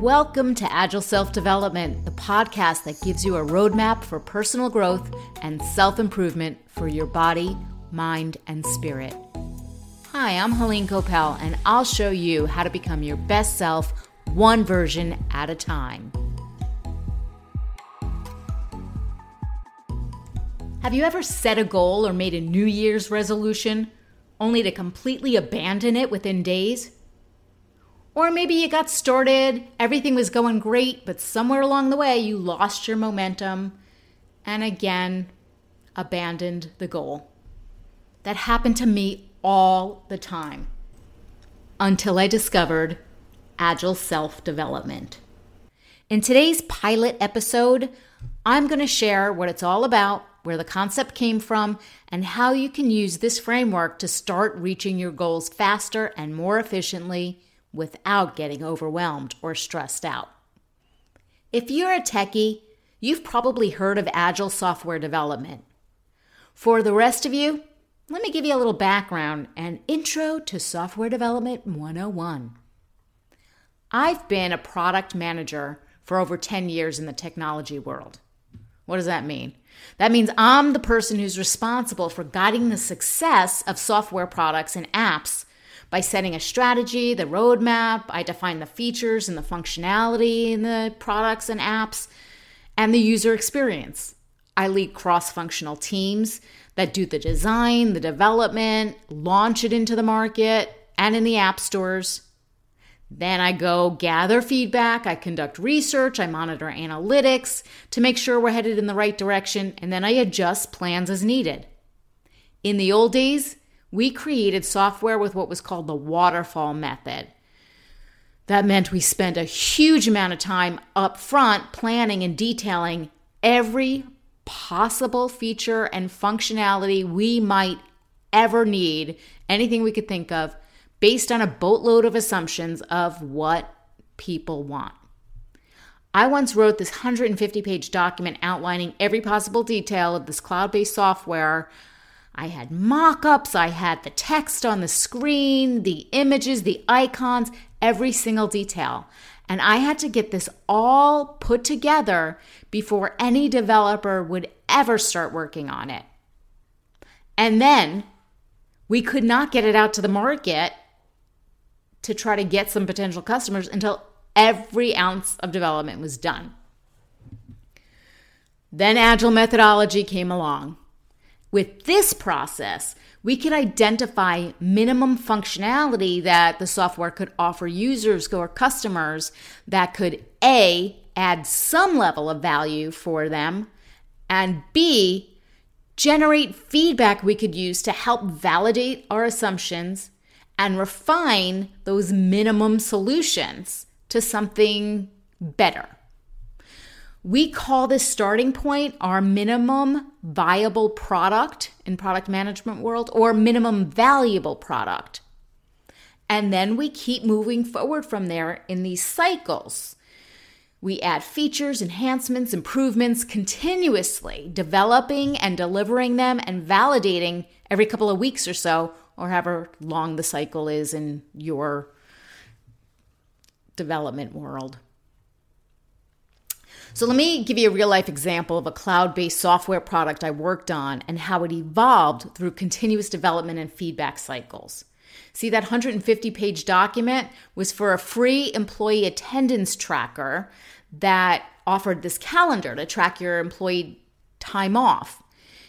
Welcome to Agile Self Development, the podcast that gives you a roadmap for personal growth and self improvement for your body, mind, and spirit. Hi, I'm Helene Coppell, and I'll show you how to become your best self one version at a time. Have you ever set a goal or made a New Year's resolution only to completely abandon it within days? Or maybe you got started, everything was going great, but somewhere along the way you lost your momentum and again abandoned the goal. That happened to me all the time until I discovered Agile Self Development. In today's pilot episode, I'm going to share what it's all about, where the concept came from, and how you can use this framework to start reaching your goals faster and more efficiently without getting overwhelmed or stressed out. If you're a techie, you've probably heard of agile software development. For the rest of you, let me give you a little background and intro to software development 101. I've been a product manager for over 10 years in the technology world. What does that mean? That means I'm the person who's responsible for guiding the success of software products and apps by setting a strategy, the roadmap, I define the features and the functionality in the products and apps, and the user experience. I lead cross functional teams that do the design, the development, launch it into the market and in the app stores. Then I go gather feedback, I conduct research, I monitor analytics to make sure we're headed in the right direction, and then I adjust plans as needed. In the old days, we created software with what was called the waterfall method. That meant we spent a huge amount of time up front planning and detailing every possible feature and functionality we might ever need, anything we could think of, based on a boatload of assumptions of what people want. I once wrote this 150 page document outlining every possible detail of this cloud based software I had mock ups, I had the text on the screen, the images, the icons, every single detail. And I had to get this all put together before any developer would ever start working on it. And then we could not get it out to the market to try to get some potential customers until every ounce of development was done. Then Agile methodology came along. With this process, we could identify minimum functionality that the software could offer users or customers that could A, add some level of value for them, and B, generate feedback we could use to help validate our assumptions and refine those minimum solutions to something better. We call this starting point our minimum viable product in product management world or minimum valuable product. And then we keep moving forward from there in these cycles. We add features, enhancements, improvements continuously, developing and delivering them and validating every couple of weeks or so, or however long the cycle is in your development world. So let me give you a real life example of a cloud based software product I worked on and how it evolved through continuous development and feedback cycles. See, that 150 page document was for a free employee attendance tracker that offered this calendar to track your employee time off.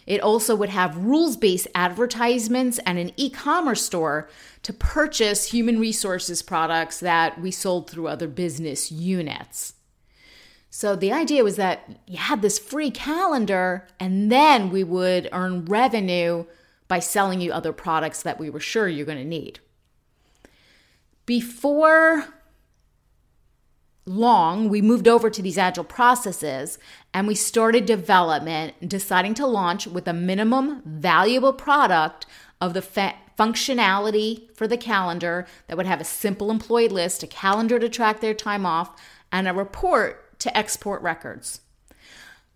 It also would have rules based advertisements and an e commerce store to purchase human resources products that we sold through other business units. So the idea was that you had this free calendar, and then we would earn revenue by selling you other products that we were sure you're going to need. Before long, we moved over to these agile processes and we started development, deciding to launch with a minimum valuable product of the fa- functionality for the calendar that would have a simple employee list, a calendar to track their time off, and a report to export records.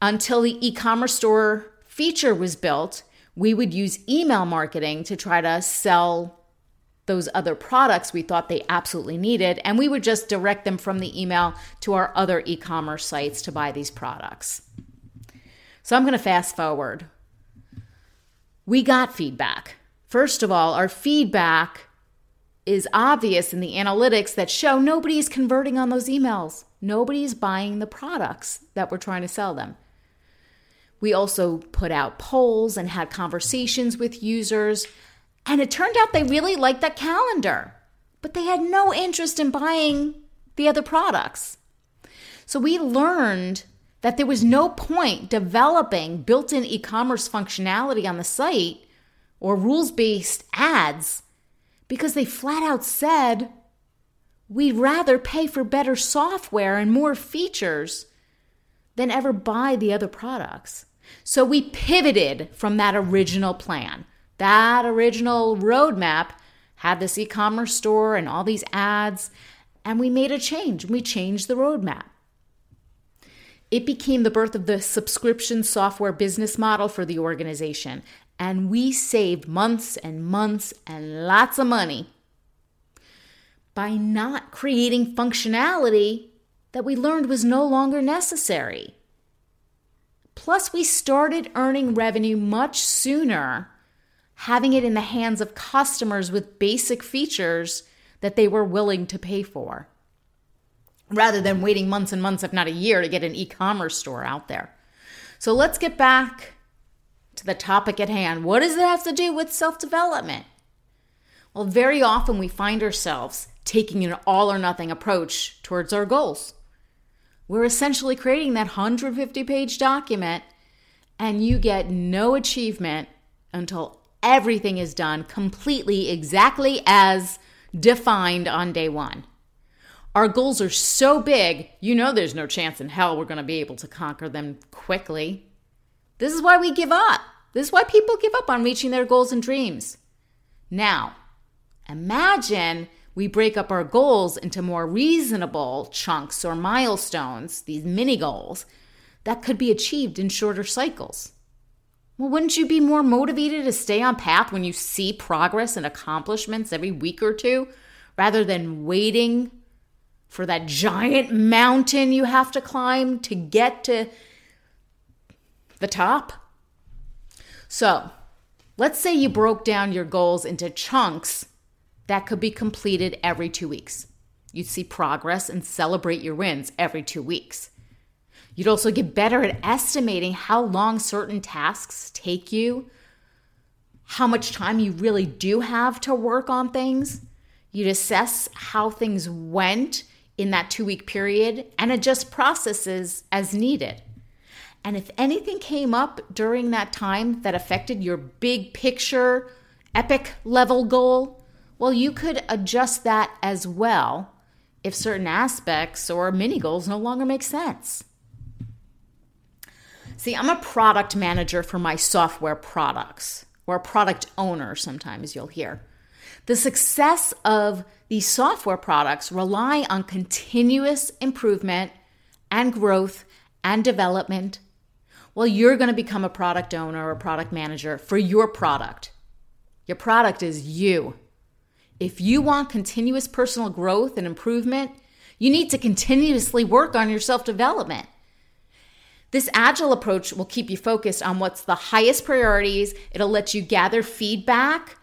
Until the e commerce store feature was built, we would use email marketing to try to sell those other products we thought they absolutely needed, and we would just direct them from the email to our other e commerce sites to buy these products. So I'm going to fast forward. We got feedback. First of all, our feedback is obvious in the analytics that show nobody's converting on those emails. Nobody's buying the products that we're trying to sell them. We also put out polls and had conversations with users, and it turned out they really liked that calendar, but they had no interest in buying the other products. So we learned that there was no point developing built in e commerce functionality on the site or rules based ads because they flat out said, we'd rather pay for better software and more features than ever buy the other products. So we pivoted from that original plan. That original roadmap had this e commerce store and all these ads, and we made a change. We changed the roadmap. It became the birth of the subscription software business model for the organization, and we saved months and months and lots of money by not creating functionality that we learned was no longer necessary. Plus, we started earning revenue much sooner, having it in the hands of customers with basic features that they were willing to pay for rather than waiting months and months, if not a year, to get an e commerce store out there. So let's get back to the topic at hand. What does it have to do with self development? Well, very often we find ourselves taking an all or nothing approach towards our goals. We're essentially creating that 150 page document, and you get no achievement until everything is done completely exactly as defined on day one. Our goals are so big, you know there's no chance in hell we're going to be able to conquer them quickly. This is why we give up. This is why people give up on reaching their goals and dreams. Now, imagine we break up our goals into more reasonable chunks or milestones, these mini goals, that could be achieved in shorter cycles. Well, wouldn't you be more motivated to stay on path when you see progress and accomplishments every week or two rather than waiting for that giant mountain you have to climb to get to the top. So, let's say you broke down your goals into chunks that could be completed every two weeks. You'd see progress and celebrate your wins every two weeks. You'd also get better at estimating how long certain tasks take you, how much time you really do have to work on things. You'd assess how things went in that two week period and adjust processes as needed. And if anything came up during that time that affected your big picture, epic level goal, well, you could adjust that as well if certain aspects or mini goals no longer make sense. See, I'm a product manager for my software products, or a product owner, sometimes you'll hear. The success of these software products rely on continuous improvement and growth and development. Well, you're going to become a product owner or product manager for your product. Your product is you. If you want continuous personal growth and improvement, you need to continuously work on your self development. This agile approach will keep you focused on what's the highest priorities. It'll let you gather feedback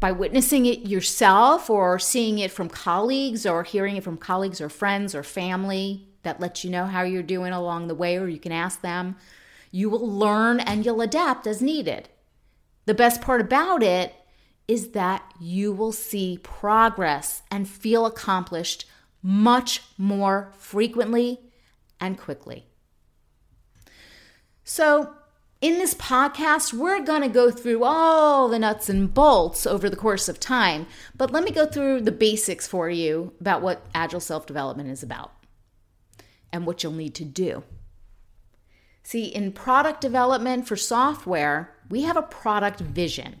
by witnessing it yourself or seeing it from colleagues or hearing it from colleagues or friends or family that lets you know how you're doing along the way, or you can ask them. You will learn and you'll adapt as needed. The best part about it is that you will see progress and feel accomplished much more frequently and quickly. So, in this podcast, we're going to go through all the nuts and bolts over the course of time, but let me go through the basics for you about what Agile self development is about and what you'll need to do. See, in product development for software, we have a product vision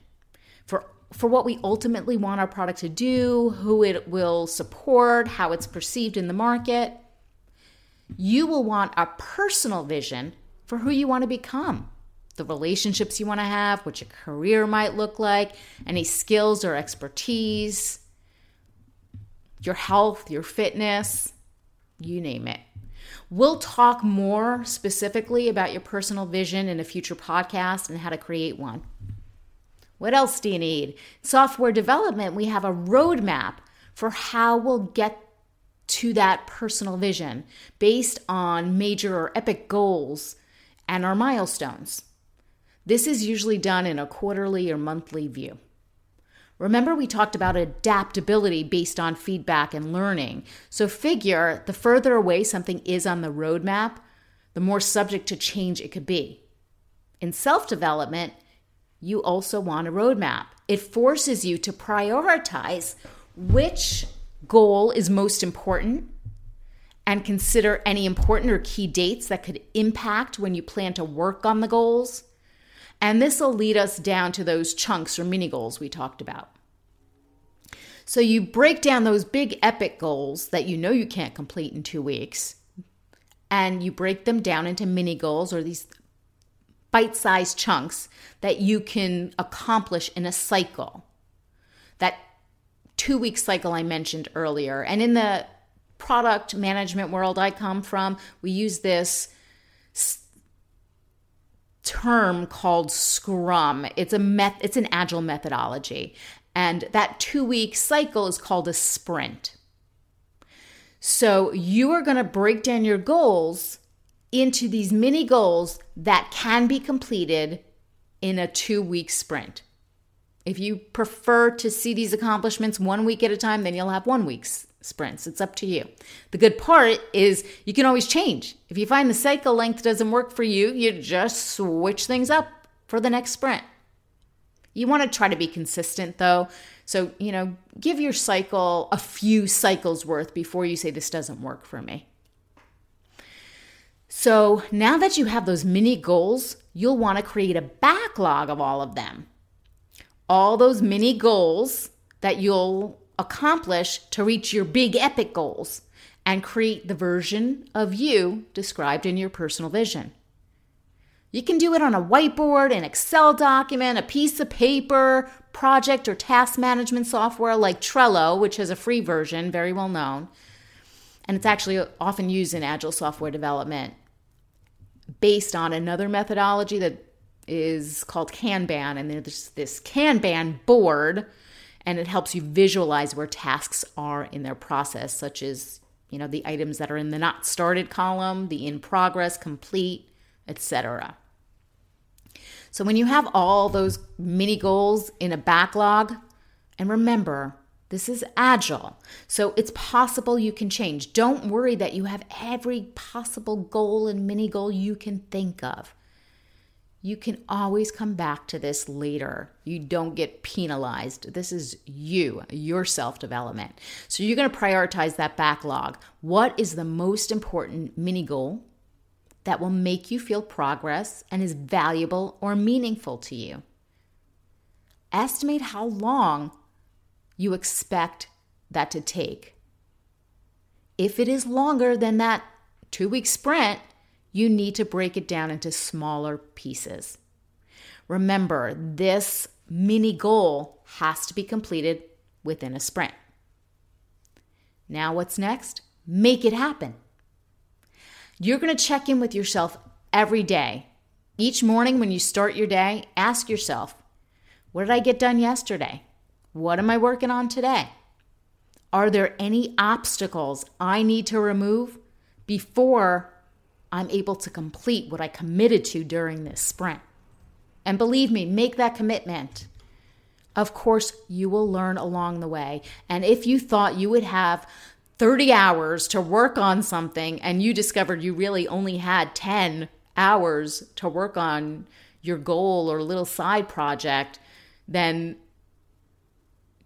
for, what we ultimately want our product to do, who it will support, how it's perceived in the market. You will want a personal vision for who you want to become the relationships you want to have, what your career might look like, any skills or expertise, your health, your fitness, you name it. We'll talk more specifically about your personal vision in a future podcast and how to create one. What else do you need? Software development, we have a roadmap for how we'll get to that personal vision based on major or epic goals and our milestones. This is usually done in a quarterly or monthly view. Remember, we talked about adaptability based on feedback and learning. So, figure the further away something is on the roadmap, the more subject to change it could be. In self development, you also want a roadmap. It forces you to prioritize which goal is most important and consider any important or key dates that could impact when you plan to work on the goals. And this will lead us down to those chunks or mini goals we talked about. So you break down those big epic goals that you know you can't complete in two weeks, and you break them down into mini goals or these bite sized chunks that you can accomplish in a cycle. That two week cycle I mentioned earlier. And in the product management world I come from, we use this term called scrum it's a met it's an agile methodology and that 2 week cycle is called a sprint so you are going to break down your goals into these mini goals that can be completed in a 2 week sprint if you prefer to see these accomplishments one week at a time then you'll have one week's sprints. It's up to you. The good part is you can always change. If you find the cycle length doesn't work for you, you just switch things up for the next sprint. You want to try to be consistent though. So, you know, give your cycle a few cycles worth before you say this doesn't work for me. So, now that you have those mini goals, you'll want to create a backlog of all of them. All those mini goals that you'll accomplish to reach your big epic goals and create the version of you described in your personal vision. You can do it on a whiteboard, an Excel document, a piece of paper, project or task management software like Trello, which has a free version, very well known. And it's actually often used in agile software development based on another methodology that is called Kanban. And there's this Kanban board and it helps you visualize where tasks are in their process, such as you know the items that are in the not started column, the in progress, complete, etc. So when you have all those mini goals in a backlog, and remember, this is agile. So it's possible you can change. Don't worry that you have every possible goal and mini goal you can think of you can always come back to this later. You don't get penalized. This is you, your self development. So you're going to prioritize that backlog. What is the most important mini goal that will make you feel progress and is valuable or meaningful to you? Estimate how long you expect that to take. If it is longer than that two week sprint, you need to break it down into smaller pieces. Remember, this mini goal has to be completed within a sprint. Now, what's next? Make it happen. You're going to check in with yourself every day. Each morning when you start your day, ask yourself, what did I get done yesterday? What am I working on today? Are there any obstacles I need to remove before I'm able to complete what I committed to during this sprint. And believe me, make that commitment. Of course, you will learn along the way. And if you thought you would have 30 hours to work on something and you discovered you really only had 10 hours to work on your goal or little side project, then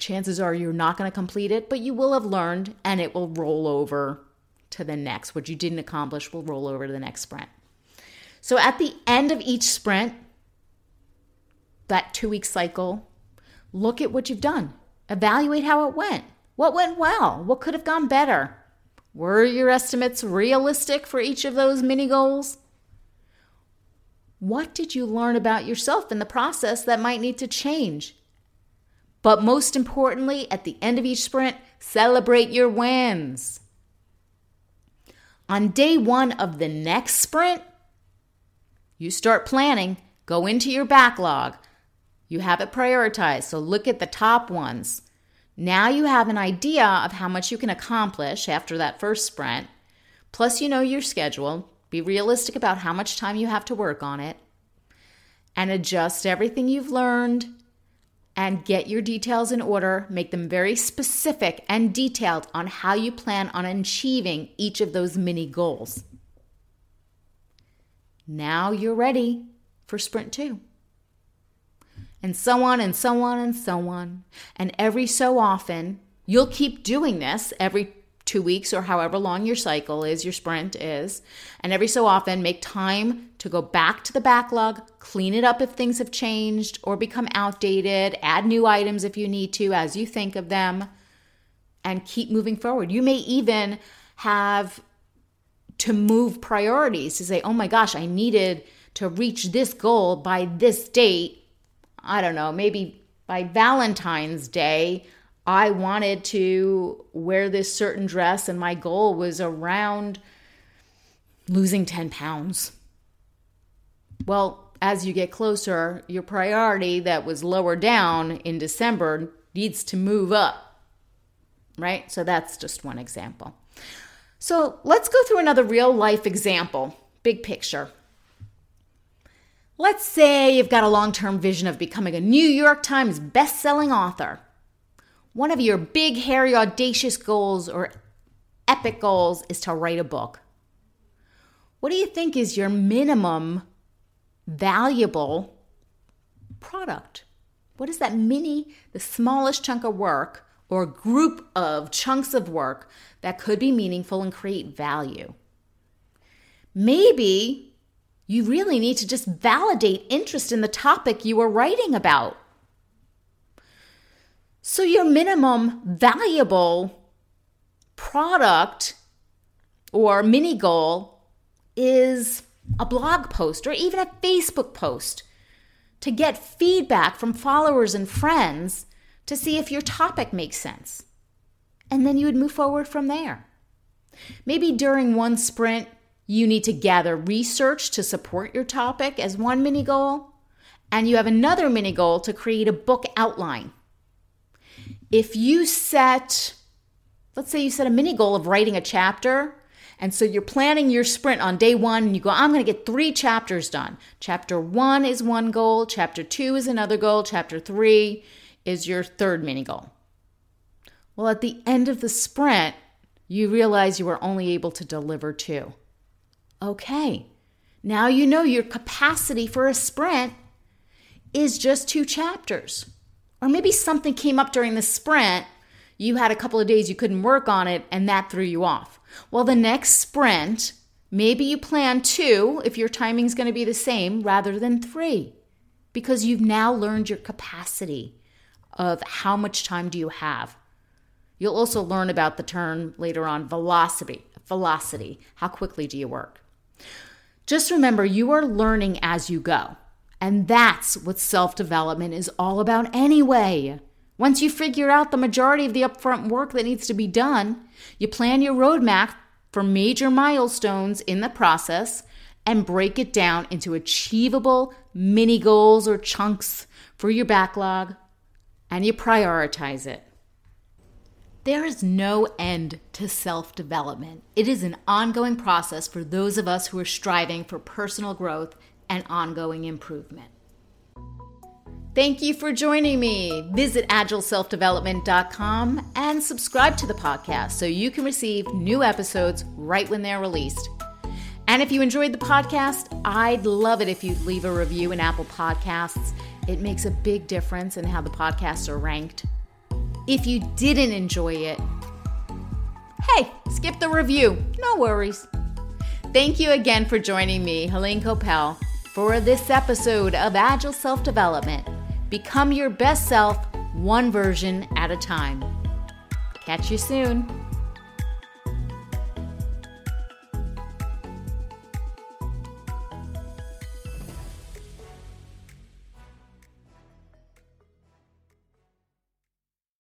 chances are you're not going to complete it, but you will have learned and it will roll over to the next. What you didn't accomplish will roll over to the next sprint. So at the end of each sprint, that two week cycle, look at what you've done. Evaluate how it went. What went well? What could have gone better? Were your estimates realistic for each of those mini goals? What did you learn about yourself in the process that might need to change? But most importantly, at the end of each sprint, celebrate your wins. On day one of the next sprint, you start planning, go into your backlog. You have it prioritized, so look at the top ones. Now you have an idea of how much you can accomplish after that first sprint. Plus, you know your schedule. Be realistic about how much time you have to work on it. And adjust everything you've learned and get your details in order. Make them very specific and detailed on how you plan on achieving each of those mini goals. Now you're ready for sprint two. And so on and so on and so on. And every so often, you'll keep doing this every two weeks or however long your cycle is, your sprint is. And every so often, make time to go back to the backlog, clean it up if things have changed or become outdated, add new items if you need to as you think of them, and keep moving forward. You may even have to move priorities to say, oh my gosh, I needed to reach this goal by this date. I don't know, maybe by Valentine's Day. I wanted to wear this certain dress, and my goal was around losing 10 pounds. Well, as you get closer, your priority that was lower down in December needs to move up, right? So that's just one example. So let's go through another real life example, big picture. Let's say you've got a long term vision of becoming a New York Times best-selling author one of your big, hairy, audacious goals or epic goals is to write a book. What do you think is your minimum valuable product? What is that mini, the smallest chunk of work or group of chunks of work that could be meaningful and create value? Maybe you really need to just validate interest in the topic you are writing about. So, your minimum valuable product or mini goal is a blog post or even a Facebook post to get feedback from followers and friends to see if your topic makes sense. And then you would move forward from there. Maybe during one sprint, you need to gather research to support your topic as one mini goal, and you have another mini goal to create a book outline if you set, let's say you set a mini goal of writing a chapter, and so you're planning your sprint on day one, and you go, I'm going to get three chapters done. Chapter one is one goal, chapter two is another goal, chapter three is your third mini goal. Well, at the end of the sprint, you realize you were only able to deliver two. Okay, now you know your capacity for a sprint is just two chapters. Or maybe something came up during the sprint, you had a couple of days you couldn't work on it, and that threw you off. Well, the next sprint, maybe you plan two if your timing is going to be the same rather than three, because you've now learned your capacity of how much time do you have. You'll also learn about the term later on velocity. Velocity. How quickly do you work? Just remember, you are learning as you go. And that's what self development is all about anyway. Once you figure out the majority of the upfront work that needs to be done, you plan your roadmap for major milestones in the process and break it down into achievable mini goals or chunks for your backlog, and you prioritize it. There is no end to self development. It is an ongoing process for those of us who are striving for personal growth and ongoing improvement. Thank you for joining me. Visit agileselfdevelopment.com and subscribe to the podcast so you can receive new episodes right when they're released. And if you enjoyed the podcast, I'd love it if you'd leave a review in Apple Podcasts. It makes a big difference in how the podcasts are ranked. If you didn't enjoy it, hey, skip the review. No worries. Thank you again for joining me, Helene Coppell for this episode of Agile Self Development. Become your best self, one version at a time. Catch you soon.